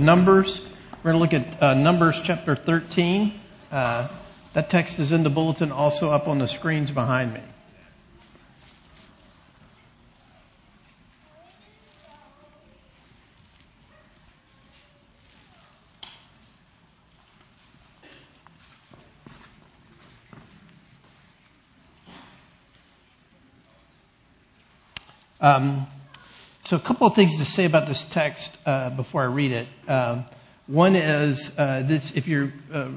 Numbers. We're going to look at uh, Numbers chapter 13. Uh, that text is in the bulletin, also up on the screens behind me. Um, so a couple of things to say about this text uh, before I read it. Um, one is uh, this: if you've uh,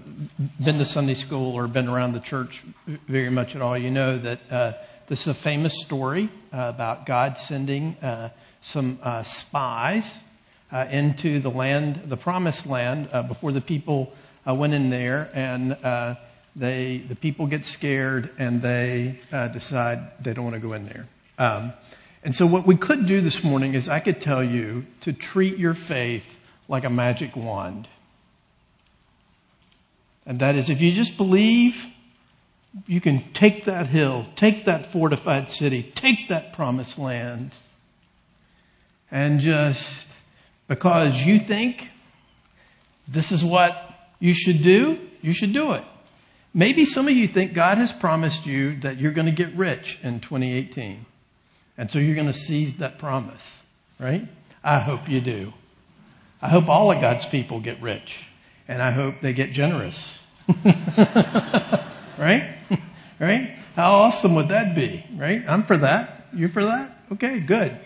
been to Sunday school or been around the church very much at all, you know that uh, this is a famous story uh, about God sending uh, some spies into the land, the promised land, before the people went in there, and they the people get scared and they decide they don't want to go in there. Um, and so what we could do this morning is I could tell you to treat your faith like a magic wand. And that is if you just believe, you can take that hill, take that fortified city, take that promised land, and just because you think this is what you should do, you should do it. Maybe some of you think God has promised you that you're going to get rich in 2018. And so you're going to seize that promise, right? I hope you do. I hope all of God's people get rich. And I hope they get generous. right? Right? How awesome would that be? Right? I'm for that. You for that? Okay, good.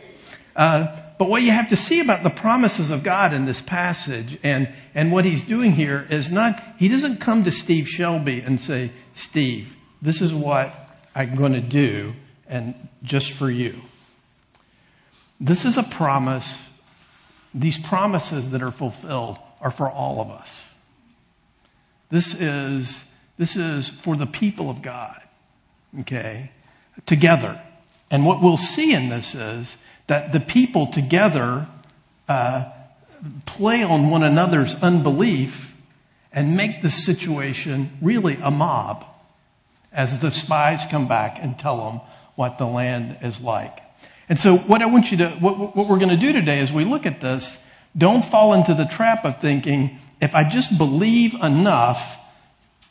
Uh, but what you have to see about the promises of God in this passage and, and what he's doing here is not, he doesn't come to Steve Shelby and say, Steve, this is what I'm going to do and just for you. This is a promise. These promises that are fulfilled are for all of us. This is, this is for the people of God. Okay? Together. And what we'll see in this is that the people together, uh, play on one another's unbelief and make the situation really a mob as the spies come back and tell them what the land is like. And so what I want you to, what, what we're going to do today as we look at this, don't fall into the trap of thinking, if I just believe enough,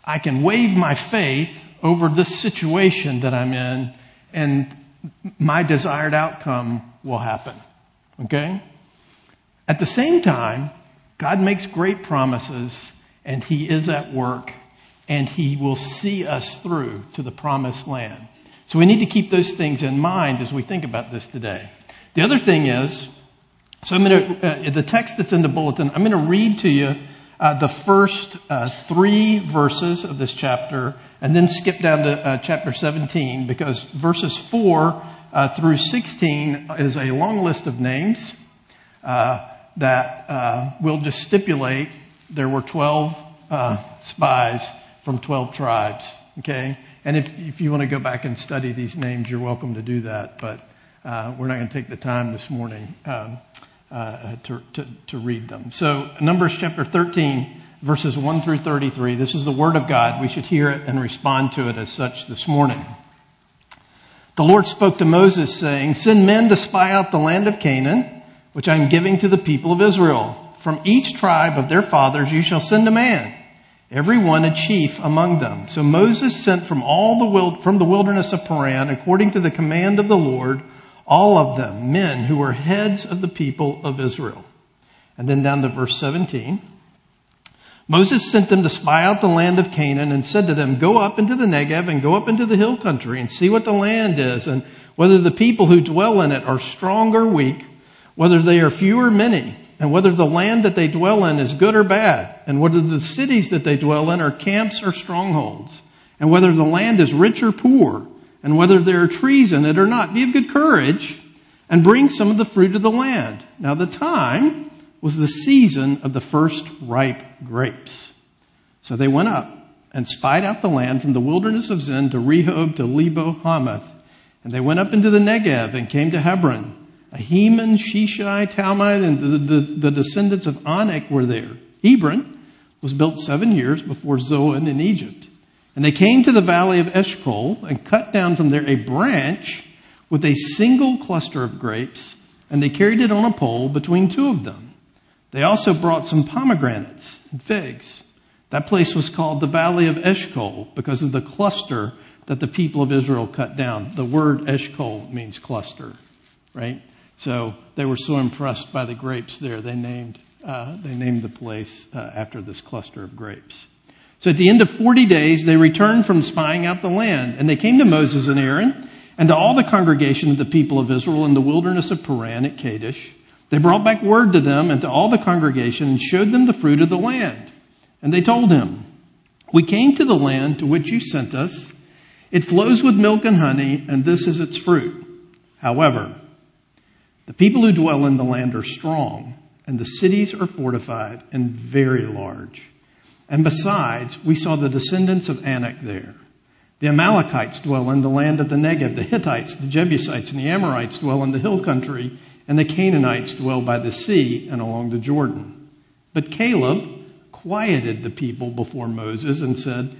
I can wave my faith over this situation that I'm in and my desired outcome will happen. Okay? At the same time, God makes great promises and He is at work and He will see us through to the promised land. So we need to keep those things in mind as we think about this today. The other thing is, so I'm going to, uh, the text that's in the bulletin, I'm going to read to you uh, the first uh, three verses of this chapter and then skip down to uh, chapter 17 because verses 4 uh, through 16 is a long list of names uh, that we'll just stipulate there were 12 spies from 12 tribes. Okay? And if, if you want to go back and study these names, you're welcome to do that. But uh, we're not going to take the time this morning um, uh, to, to, to read them. So Numbers chapter 13, verses 1 through 33. This is the Word of God. We should hear it and respond to it as such this morning. The Lord spoke to Moses saying, Send men to spy out the land of Canaan, which I am giving to the people of Israel. From each tribe of their fathers you shall send a man every one a chief among them. So Moses sent from all the wild, from the wilderness of Paran, according to the command of the Lord, all of them men who were heads of the people of Israel. And then down to verse 17. Moses sent them to spy out the land of Canaan and said to them, go up into the Negev and go up into the hill country and see what the land is and whether the people who dwell in it are strong or weak, whether they are few or many and whether the land that they dwell in is good or bad, and whether the cities that they dwell in are camps or strongholds, and whether the land is rich or poor, and whether there are trees in it or not. Be of good courage and bring some of the fruit of the land. Now the time was the season of the first ripe grapes. So they went up and spied out the land from the wilderness of Zin to Rehob to Lebo Hamath. And they went up into the Negev and came to Hebron. Ahiman, Sheshai, Talmai, and the, the, the, descendants of Anak were there. Hebron was built seven years before Zoan in Egypt. And they came to the valley of Eshcol and cut down from there a branch with a single cluster of grapes, and they carried it on a pole between two of them. They also brought some pomegranates and figs. That place was called the Valley of Eshcol because of the cluster that the people of Israel cut down. The word Eshcol means cluster, right? So they were so impressed by the grapes there, they named, uh, they named the place uh, after this cluster of grapes. So at the end of 40 days, they returned from spying out the land, and they came to Moses and Aaron and to all the congregation of the people of Israel in the wilderness of Paran at Kadesh. They brought back word to them and to all the congregation and showed them the fruit of the land. And they told him, we came to the land to which you sent us. It flows with milk and honey, and this is its fruit. However, the people who dwell in the land are strong, and the cities are fortified and very large. And besides, we saw the descendants of Anak there. The Amalekites dwell in the land of the Negev. The Hittites, the Jebusites, and the Amorites dwell in the hill country, and the Canaanites dwell by the sea and along the Jordan. But Caleb quieted the people before Moses and said,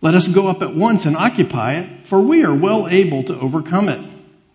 let us go up at once and occupy it, for we are well able to overcome it.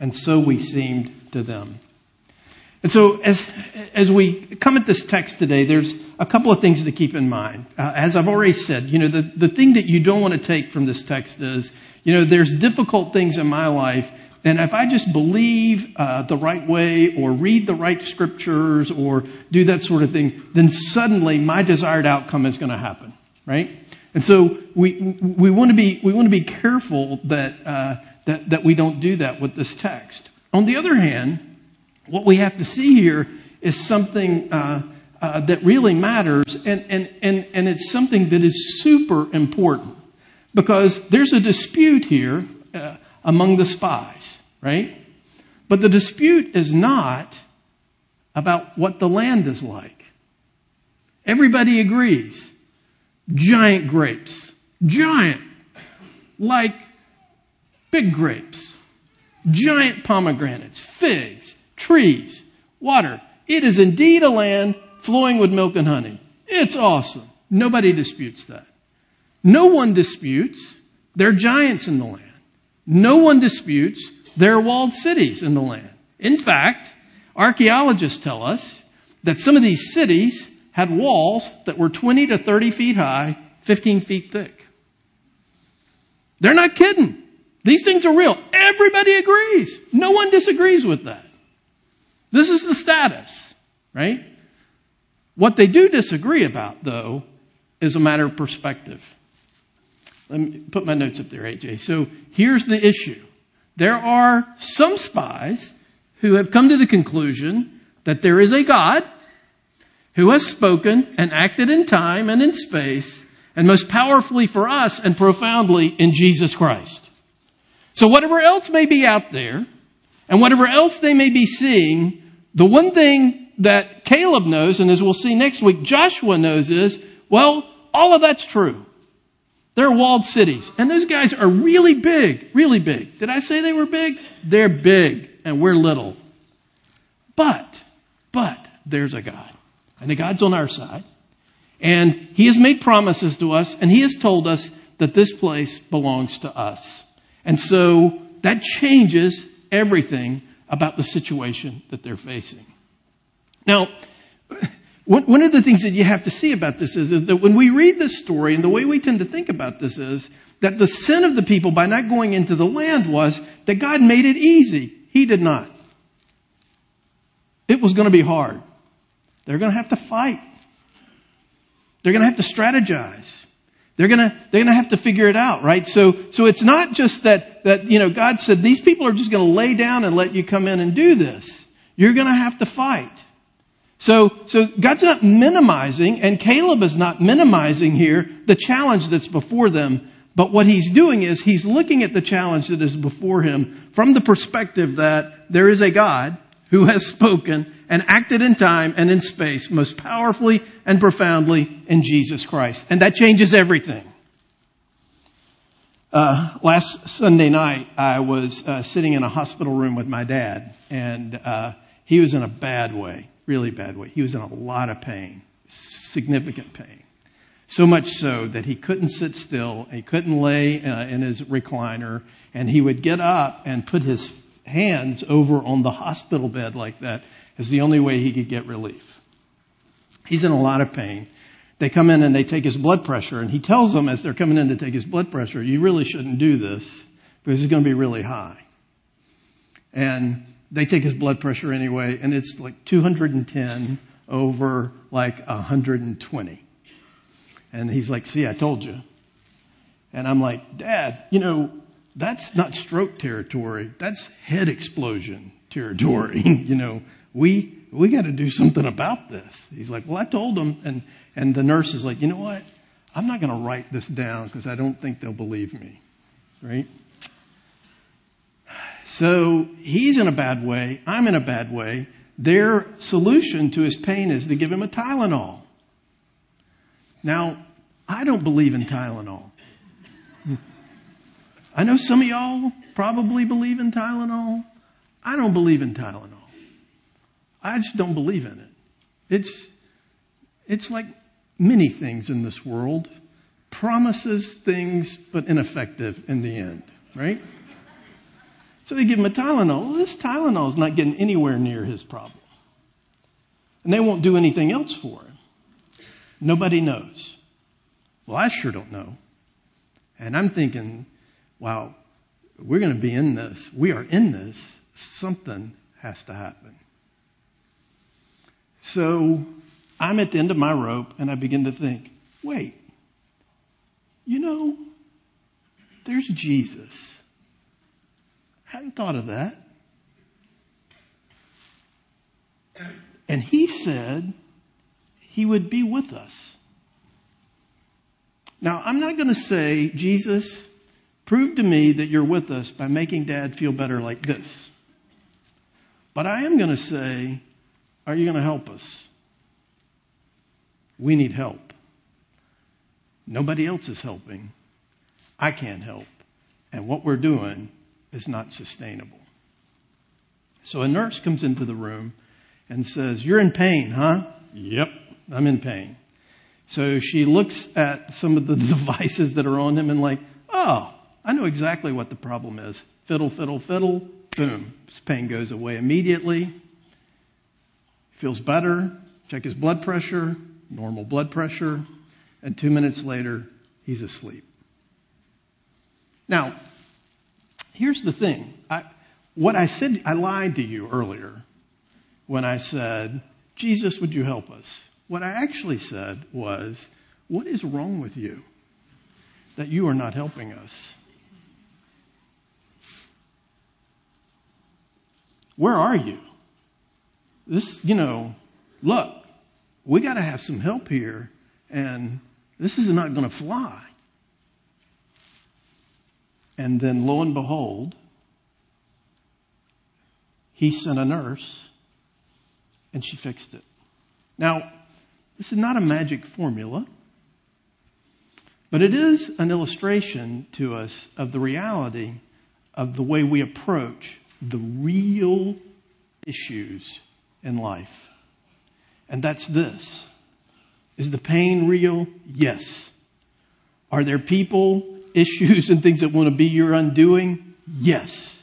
and so we seemed to them. And so as, as we come at this text today, there's a couple of things to keep in mind. Uh, as I've already said, you know, the, the thing that you don't want to take from this text is, you know, there's difficult things in my life, and if I just believe uh, the right way or read the right scriptures or do that sort of thing, then suddenly my desired outcome is going to happen, right? And so we we want to be we want to be careful that uh, that that we don't do that with this text. On the other hand, what we have to see here is something uh, uh, that really matters, and, and, and, and it's something that is super important because there's a dispute here uh, among the spies, right? But the dispute is not about what the land is like. Everybody agrees. Giant grapes. Giant. Like big grapes. Giant pomegranates. Figs trees, water. It is indeed a land flowing with milk and honey. It's awesome. Nobody disputes that. No one disputes there are giants in the land. No one disputes there are walled cities in the land. In fact, archaeologists tell us that some of these cities had walls that were 20 to 30 feet high, 15 feet thick. They're not kidding. These things are real. Everybody agrees. No one disagrees with that. This is the status, right? What they do disagree about, though, is a matter of perspective. Let me put my notes up there, AJ. So here's the issue. There are some spies who have come to the conclusion that there is a God who has spoken and acted in time and in space and most powerfully for us and profoundly in Jesus Christ. So whatever else may be out there and whatever else they may be seeing, the one thing that Caleb knows, and as we'll see next week, Joshua knows is, well, all of that's true. They're walled cities. And those guys are really big, really big. Did I say they were big? They're big, and we're little. But, but, there's a God. And the God's on our side. And He has made promises to us, and He has told us that this place belongs to us. And so, that changes everything about the situation that they're facing. Now, one of the things that you have to see about this is, is, that when we read this story, and the way we tend to think about this is, that the sin of the people by not going into the land was that God made it easy. He did not. It was going to be hard. They're going to have to fight. They're going to have to strategize. They're gonna, they're gonna have to figure it out, right? So, so it's not just that, that, you know, God said these people are just gonna lay down and let you come in and do this. You're gonna have to fight. So, so God's not minimizing, and Caleb is not minimizing here the challenge that's before them, but what he's doing is he's looking at the challenge that is before him from the perspective that there is a God who has spoken and acted in time and in space most powerfully and profoundly in Jesus Christ. And that changes everything. Uh, last Sunday night, I was uh, sitting in a hospital room with my dad, and uh, he was in a bad way, really bad way. He was in a lot of pain, significant pain. So much so that he couldn't sit still, he couldn't lay uh, in his recliner, and he would get up and put his hands over on the hospital bed like that as the only way he could get relief. He's in a lot of pain. They come in and they take his blood pressure, and he tells them as they're coming in to take his blood pressure, you really shouldn't do this because it's going to be really high. And they take his blood pressure anyway, and it's like 210 over like 120. And he's like, see, I told you. And I'm like, dad, you know, that's not stroke territory. That's head explosion territory. you know, we, we got to do something about this. He's like, well, I told him. And, and the nurse is like, you know what? I'm not going to write this down because I don't think they'll believe me. Right? So he's in a bad way. I'm in a bad way. Their solution to his pain is to give him a Tylenol. Now, I don't believe in Tylenol. I know some of y'all probably believe in Tylenol. I don't believe in Tylenol. I just don't believe in it. It's, it's like many things in this world. Promises things, but ineffective in the end, right? So they give him a Tylenol. Well, this Tylenol is not getting anywhere near his problem. And they won't do anything else for him. Nobody knows. Well, I sure don't know. And I'm thinking, wow, we're going to be in this. We are in this. Something has to happen. So I'm at the end of my rope and I begin to think, wait, you know, there's Jesus. Hadn't thought of that. And he said he would be with us. Now, I'm not going to say, Jesus, prove to me that you're with us by making dad feel better like this. But I am going to say, are you going to help us? We need help. Nobody else is helping. I can't help. And what we're doing is not sustainable. So a nurse comes into the room and says, you're in pain, huh? Yep, I'm in pain. So she looks at some of the devices that are on him and like, oh, I know exactly what the problem is. Fiddle, fiddle, fiddle, boom. His pain goes away immediately. Feels better. Check his blood pressure, normal blood pressure. And two minutes later, he's asleep. Now, here's the thing. I, what I said, I lied to you earlier when I said, Jesus, would you help us? What I actually said was, what is wrong with you that you are not helping us? Where are you? This, you know, look, we got to have some help here and this is not going to fly. And then lo and behold, he sent a nurse and she fixed it. Now, this is not a magic formula, but it is an illustration to us of the reality of the way we approach the real issues in life. And that's this. Is the pain real? Yes. Are there people, issues, and things that want to be your undoing? Yes.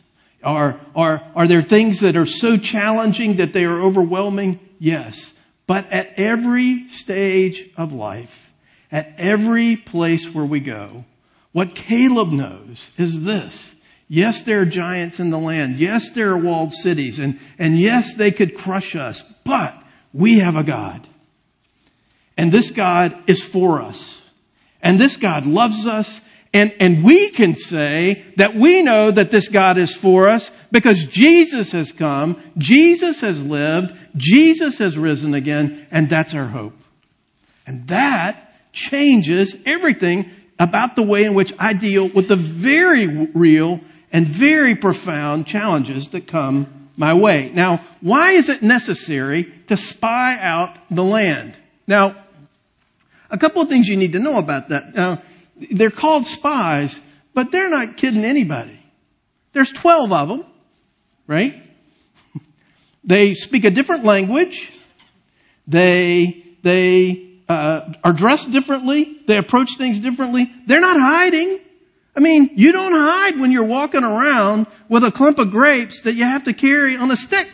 Are, are, are there things that are so challenging that they are overwhelming? Yes. But at every stage of life, at every place where we go, what Caleb knows is this. Yes, there are giants in the land. Yes, there are walled cities and, and yes, they could crush us, but we have a God. And this God is for us. And this God loves us and, and we can say that we know that this God is for us because Jesus has come, Jesus has lived, Jesus has risen again, and that's our hope. And that changes everything about the way in which I deal with the very real and very profound challenges that come my way. Now, why is it necessary to spy out the land? Now, a couple of things you need to know about that. Now, they're called spies, but they're not kidding anybody. There's 12 of them, right? They speak a different language. They, they, uh, are dressed differently. They approach things differently. They're not hiding. I mean, you don't hide when you're walking around with a clump of grapes that you have to carry on a stick,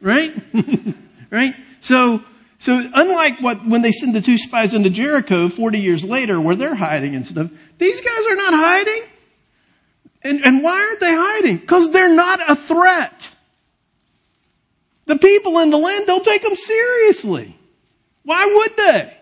right? right? So, so unlike what, when they send the two spies into Jericho 40 years later where they're hiding and stuff, these guys are not hiding. And, and why aren't they hiding? Cause they're not a threat. The people in the land don't take them seriously. Why would they?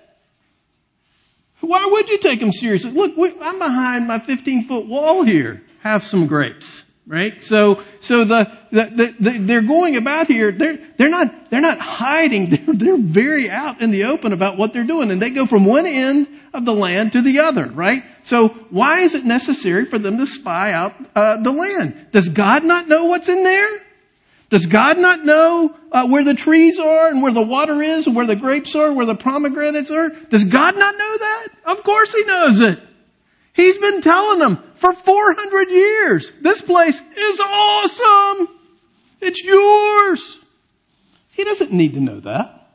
Why would you take them seriously? Look, I'm behind my 15 foot wall here. Have some grapes, right? So, so the, the, the, they're going about here. They're, they're not, they're not hiding. They're, they're very out in the open about what they're doing. And they go from one end of the land to the other, right? So why is it necessary for them to spy out uh, the land? Does God not know what's in there? Does God not know uh, where the trees are and where the water is and where the grapes are, where the pomegranates are? Does God not know that? Of course He knows it. He's been telling them for 400 years. This place is awesome. It's yours. He doesn't need to know that.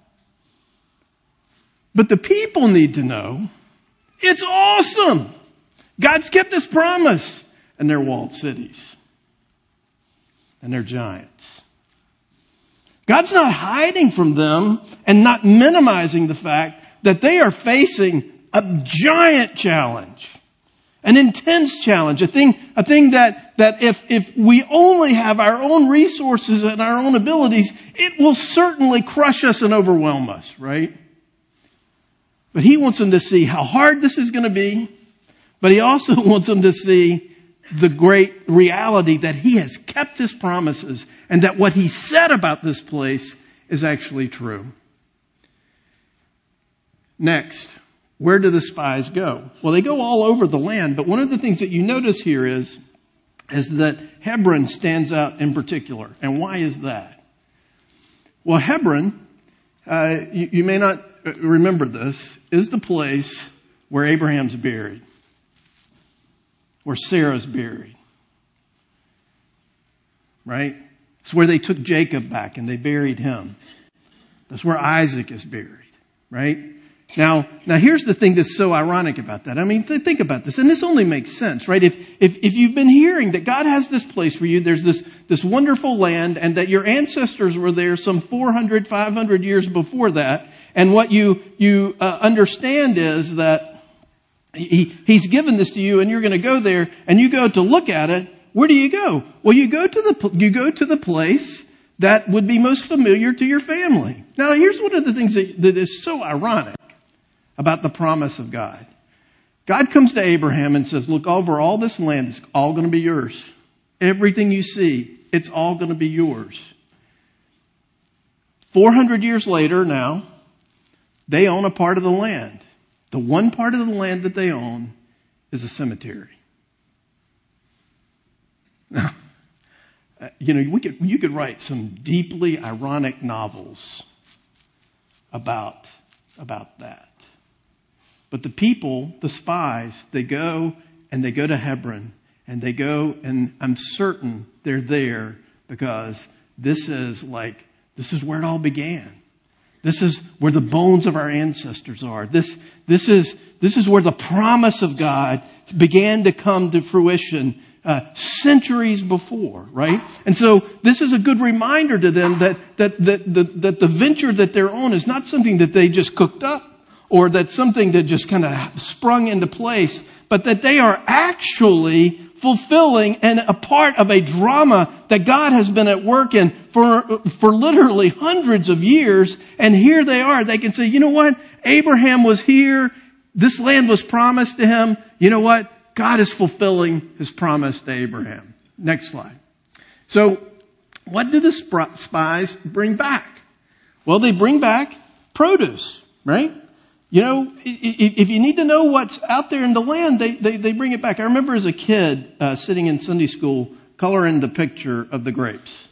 But the people need to know it's awesome. God's kept his promise and they're walled cities and they're giants. God's not hiding from them and not minimizing the fact that they are facing a giant challenge. An intense challenge, a thing, a thing that, that if, if we only have our own resources and our own abilities, it will certainly crush us and overwhelm us, right? But he wants them to see how hard this is going to be, but he also wants them to see the great reality that he has kept his promises and that what he said about this place is actually true. Next, where do the spies go? Well, they go all over the land, but one of the things that you notice here is, is that Hebron stands out in particular. And why is that? Well, Hebron, uh, you, you may not remember this, is the place where Abraham's buried where Sarah's buried. Right? It's where they took Jacob back and they buried him. That's where Isaac is buried. Right? Now, now here's the thing that's so ironic about that. I mean, th- think about this, and this only makes sense, right? If, if, if you've been hearing that God has this place for you, there's this, this wonderful land, and that your ancestors were there some 400, 500 years before that, and what you, you uh, understand is that he, he's given this to you and you're going to go there and you go to look at it. Where do you go? Well, you go to the, you go to the place that would be most familiar to your family. Now, here's one of the things that, that is so ironic about the promise of God. God comes to Abraham and says, look, over all this land is all going to be yours. Everything you see, it's all going to be yours. 400 years later now, they own a part of the land. The one part of the land that they own is a cemetery. Now, uh, you know, we could, you could write some deeply ironic novels about, about that. But the people, the spies, they go and they go to Hebron and they go and I'm certain they're there because this is like, this is where it all began. This is where the bones of our ancestors are. This, this is, this is where the promise of God began to come to fruition uh, centuries before, right? And so this is a good reminder to them that, that, that, that, that the venture that they're on is not something that they just cooked up or that's something that just kind of sprung into place, but that they are actually fulfilling and a part of a drama that God has been at work in for, for literally hundreds of years. And here they are. They can say, you know what? Abraham was here. This land was promised to him. You know what? God is fulfilling his promise to Abraham. Next slide. So what do the spies bring back? Well, they bring back produce, right? You know, if you need to know what's out there in the land, they, they, they bring it back. I remember as a kid uh, sitting in Sunday school coloring the picture of the grapes.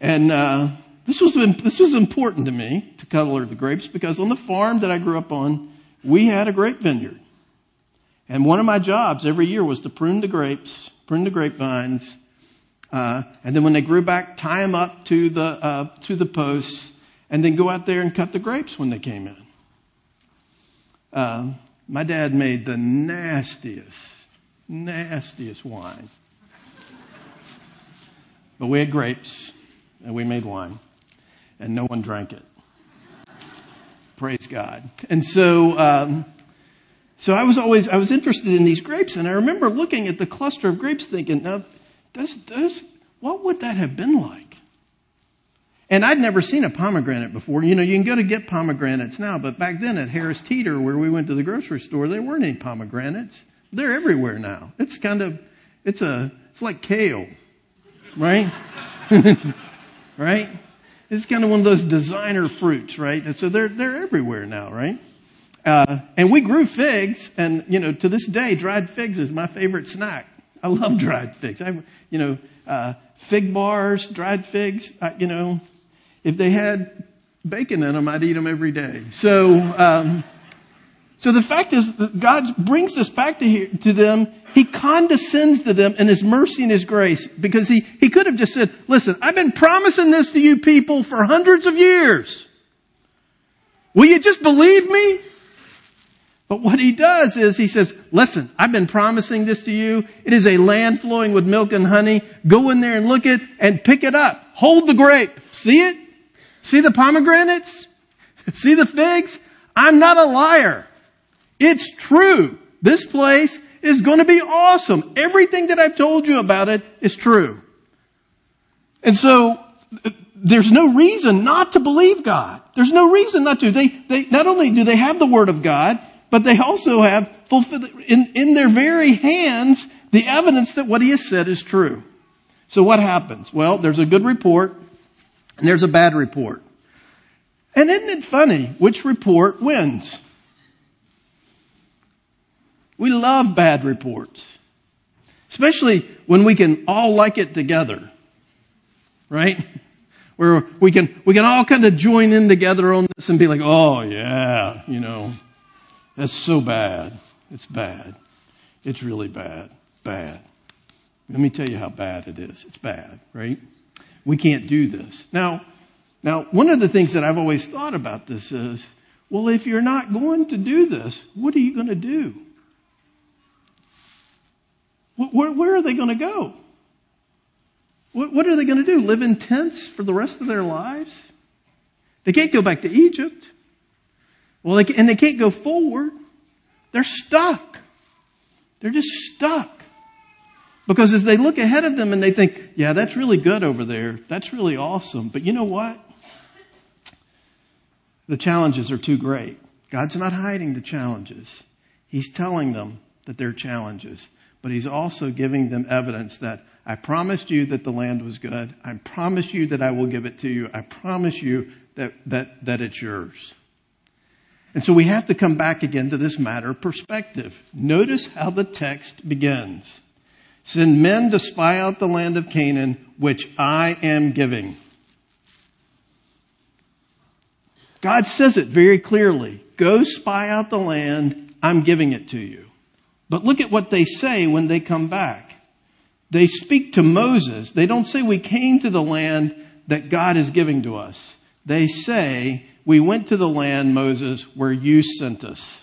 And, uh, this was, this was important to me to color the grapes because on the farm that I grew up on, we had a grape vineyard. And one of my jobs every year was to prune the grapes, prune the grapevines, uh, and then when they grew back, tie them up to the uh, to the posts, and then go out there and cut the grapes when they came in. Uh, my dad made the nastiest, nastiest wine, but we had grapes, and we made wine, and no one drank it. Praise God. And so. Um, so I was always, I was interested in these grapes and I remember looking at the cluster of grapes thinking, now, does, does, what would that have been like? And I'd never seen a pomegranate before. You know, you can go to get pomegranates now, but back then at Harris Teeter, where we went to the grocery store, there weren't any pomegranates. They're everywhere now. It's kind of, it's a, it's like kale, right? right? It's kind of one of those designer fruits, right? And so they're, they're everywhere now, right? Uh, and we grew figs, and you know, to this day, dried figs is my favorite snack. I love dried figs. I, you know, uh, fig bars, dried figs. Uh, you know, if they had bacon in them, I'd eat them every day. So, um, so the fact is that God brings this back to, here, to them. He condescends to them in His mercy and His grace because He, He could have just said, listen, I've been promising this to you people for hundreds of years. Will you just believe me? But what he does is he says, listen, I've been promising this to you. It is a land flowing with milk and honey. Go in there and look it and pick it up. Hold the grape. See it? See the pomegranates? See the figs? I'm not a liar. It's true. This place is going to be awesome. Everything that I've told you about it is true. And so there's no reason not to believe God. There's no reason not to. They, they, not only do they have the Word of God, but they also have fulfilled in, in their very hands the evidence that what he has said is true. So what happens? Well, there's a good report and there's a bad report. And isn't it funny which report wins? We love bad reports. Especially when we can all like it together. Right? Where we can, we can all kind of join in together on this and be like, oh yeah, you know, that's so bad. It's bad. It's really bad. Bad. Let me tell you how bad it is. It's bad, right? We can't do this. Now, now, one of the things that I've always thought about this is, well, if you're not going to do this, what are you going to do? Where, where are they going to go? What, what are they going to do? Live in tents for the rest of their lives? They can't go back to Egypt. Well, they, and they can't go forward. They're stuck. They're just stuck. Because as they look ahead of them and they think, yeah, that's really good over there. That's really awesome. But you know what? The challenges are too great. God's not hiding the challenges. He's telling them that they're challenges. But He's also giving them evidence that I promised you that the land was good. I promise you that I will give it to you. I promise you that, that, that it's yours. And so we have to come back again to this matter of perspective. Notice how the text begins. Send men to spy out the land of Canaan, which I am giving. God says it very clearly. Go spy out the land. I'm giving it to you. But look at what they say when they come back. They speak to Moses. They don't say we came to the land that God is giving to us. They say we went to the land, Moses, where you sent us.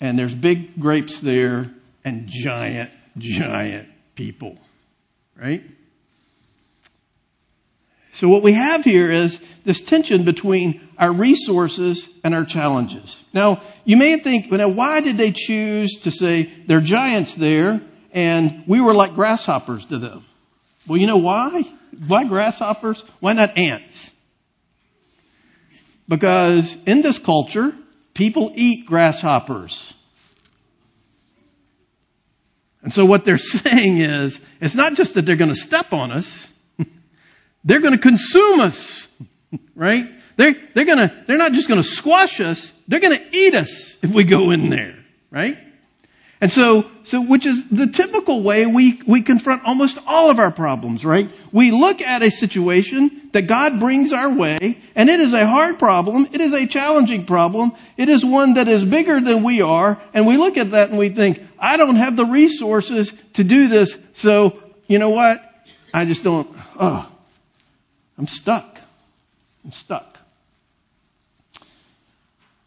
And there's big grapes there and giant, giant people. Right? So what we have here is this tension between our resources and our challenges. Now, you may think, well, now why did they choose to say they're giants there and we were like grasshoppers to them? Well, you know why? Why grasshoppers? Why not ants? Because in this culture, people eat grasshoppers. And so what they're saying is, it's not just that they're going to step on us, they're going to consume us, right? They're, they're going to, they're not just going to squash us, they're going to eat us if we go in there, right? And so, so which is the typical way we, we confront almost all of our problems, right? We look at a situation that God brings our way, and it is a hard problem, it is a challenging problem, it is one that is bigger than we are, and we look at that and we think, I don't have the resources to do this, so, you know what? I just don't, oh, I'm stuck. I'm stuck.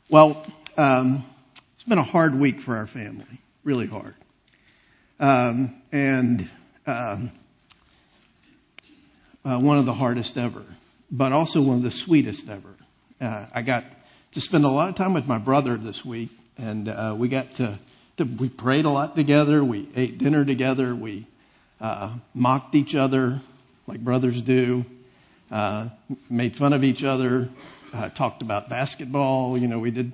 Well, um, it's been a hard week for our family really hard. Um, and um, uh, one of the hardest ever, but also one of the sweetest ever. Uh, I got to spend a lot of time with my brother this week, and uh, we got to, to, we prayed a lot together. We ate dinner together. We uh, mocked each other like brothers do. Uh, made fun of each other. Uh, talked about basketball. You know, we did.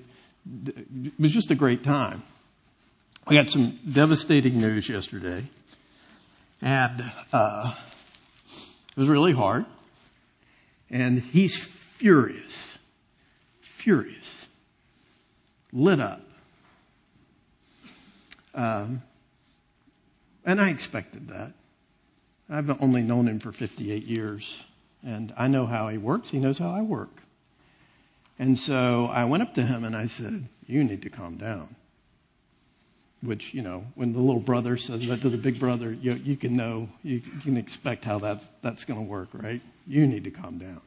It was just a great time. We got some devastating news yesterday, and uh, it was really hard. And he's furious, furious, lit up. Um, and I expected that. I've only known him for 58 years, and I know how he works. He knows how I work. And so I went up to him and I said, You need to calm down which, you know, when the little brother says that to the big brother, you, you can know, you, can expect how that's, that's going to work, right? You need to calm down.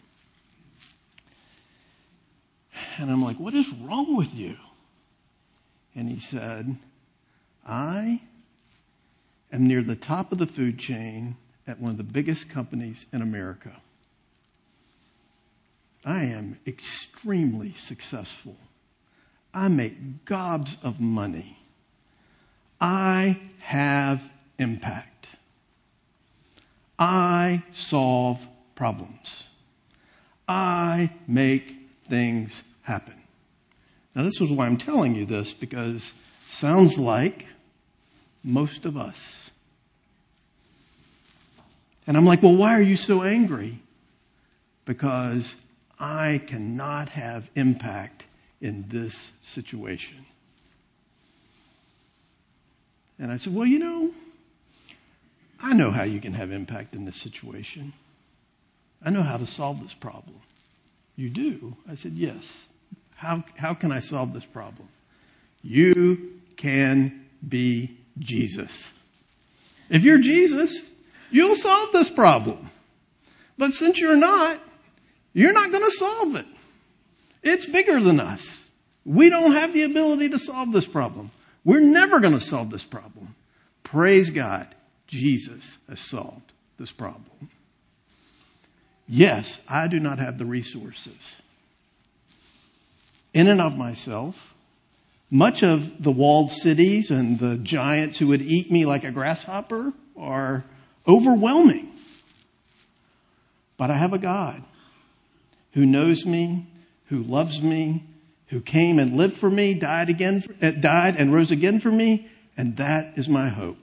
And I'm like, what is wrong with you? And he said, I am near the top of the food chain at one of the biggest companies in America. I am extremely successful. I make gobs of money. I have impact. I solve problems. I make things happen. Now this is why I'm telling you this because sounds like most of us. And I'm like, well, why are you so angry? Because I cannot have impact in this situation. And I said, well, you know, I know how you can have impact in this situation. I know how to solve this problem. You do? I said, yes. How, how can I solve this problem? You can be Jesus. If you're Jesus, you'll solve this problem. But since you're not, you're not going to solve it. It's bigger than us. We don't have the ability to solve this problem. We're never going to solve this problem. Praise God. Jesus has solved this problem. Yes, I do not have the resources. In and of myself, much of the walled cities and the giants who would eat me like a grasshopper are overwhelming. But I have a God who knows me, who loves me, who came and lived for me, died again, uh, died and rose again for me, and that is my hope.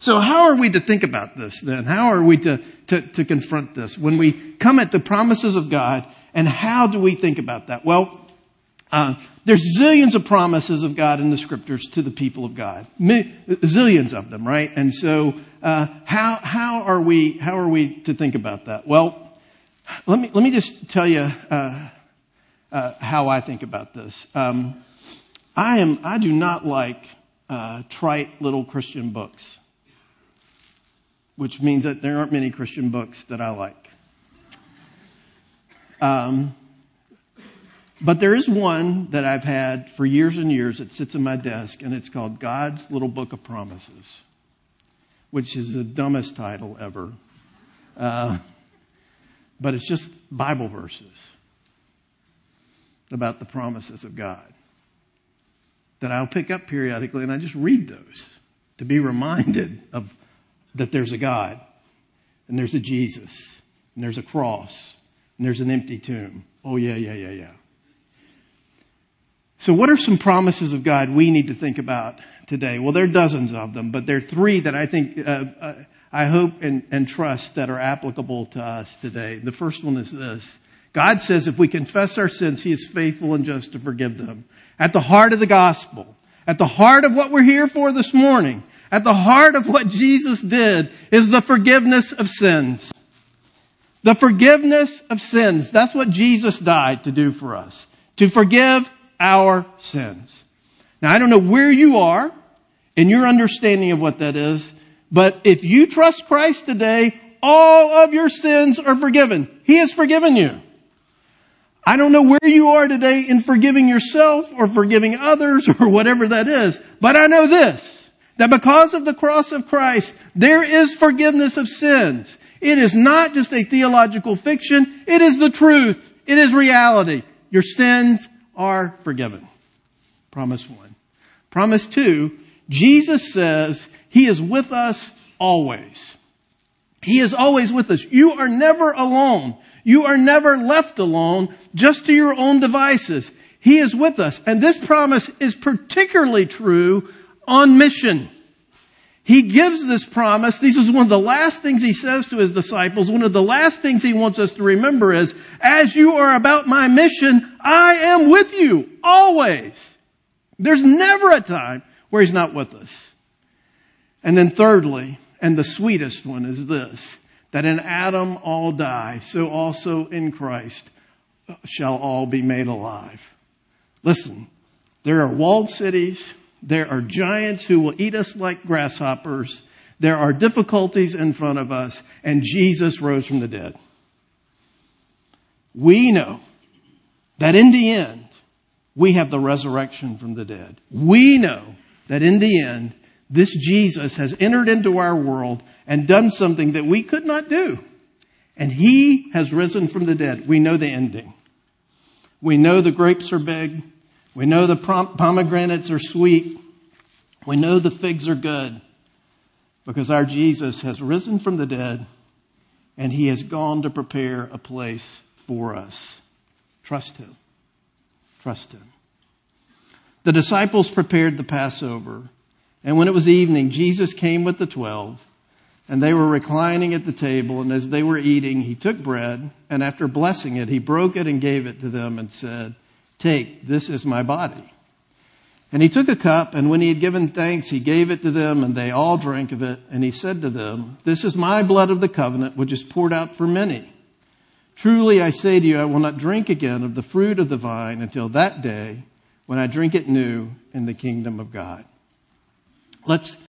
So how are we to think about this then? How are we to, to, to confront this when we come at the promises of God and how do we think about that? Well, uh, there's zillions of promises of God in the scriptures to the people of God, zillions of them, right? And so, uh, how how are we how are we to think about that? Well, let me let me just tell you uh, uh, how I think about this. Um, I am I do not like uh, trite little Christian books, which means that there aren't many Christian books that I like. Um, but there is one that I've had for years and years that sits in my desk, and it's called God's Little Book of Promises, which is the dumbest title ever. Uh, but it's just Bible verses about the promises of God that I'll pick up periodically and I just read those to be reminded of that there's a God and there's a Jesus and there's a cross and there's an empty tomb. Oh yeah, yeah, yeah, yeah. So what are some promises of God we need to think about today? Well, there are dozens of them, but there are three that I think, uh, uh, I hope and, and trust that are applicable to us today. The first one is this. God says if we confess our sins, He is faithful and just to forgive them. At the heart of the gospel, at the heart of what we're here for this morning, at the heart of what Jesus did is the forgiveness of sins. The forgiveness of sins. That's what Jesus died to do for us. To forgive our sins. Now I don't know where you are in your understanding of what that is, but if you trust Christ today, all of your sins are forgiven. He has forgiven you. I don't know where you are today in forgiving yourself or forgiving others or whatever that is, but I know this, that because of the cross of Christ, there is forgiveness of sins. It is not just a theological fiction, it is the truth. It is reality. Your sins are forgiven. Promise one. Promise two, Jesus says He is with us always. He is always with us. You are never alone. You are never left alone just to your own devices. He is with us. And this promise is particularly true on mission. He gives this promise. This is one of the last things he says to his disciples. One of the last things he wants us to remember is, as you are about my mission, I am with you always. There's never a time where he's not with us. And then thirdly, and the sweetest one is this, that in Adam all die, so also in Christ shall all be made alive. Listen, there are walled cities, there are giants who will eat us like grasshoppers, there are difficulties in front of us, and Jesus rose from the dead. We know that in the end, we have the resurrection from the dead. We know that in the end, this Jesus has entered into our world and done something that we could not do. And he has risen from the dead. We know the ending. We know the grapes are big. We know the pomegranates are sweet. We know the figs are good because our Jesus has risen from the dead and he has gone to prepare a place for us. Trust him. Trust him. The disciples prepared the Passover and when it was evening, Jesus came with the twelve, and they were reclining at the table, and as they were eating, he took bread, and after blessing it, he broke it and gave it to them and said, Take, this is my body. And he took a cup, and when he had given thanks, he gave it to them, and they all drank of it, and he said to them, This is my blood of the covenant, which is poured out for many. Truly I say to you, I will not drink again of the fruit of the vine until that day when I drink it new in the kingdom of God. Let's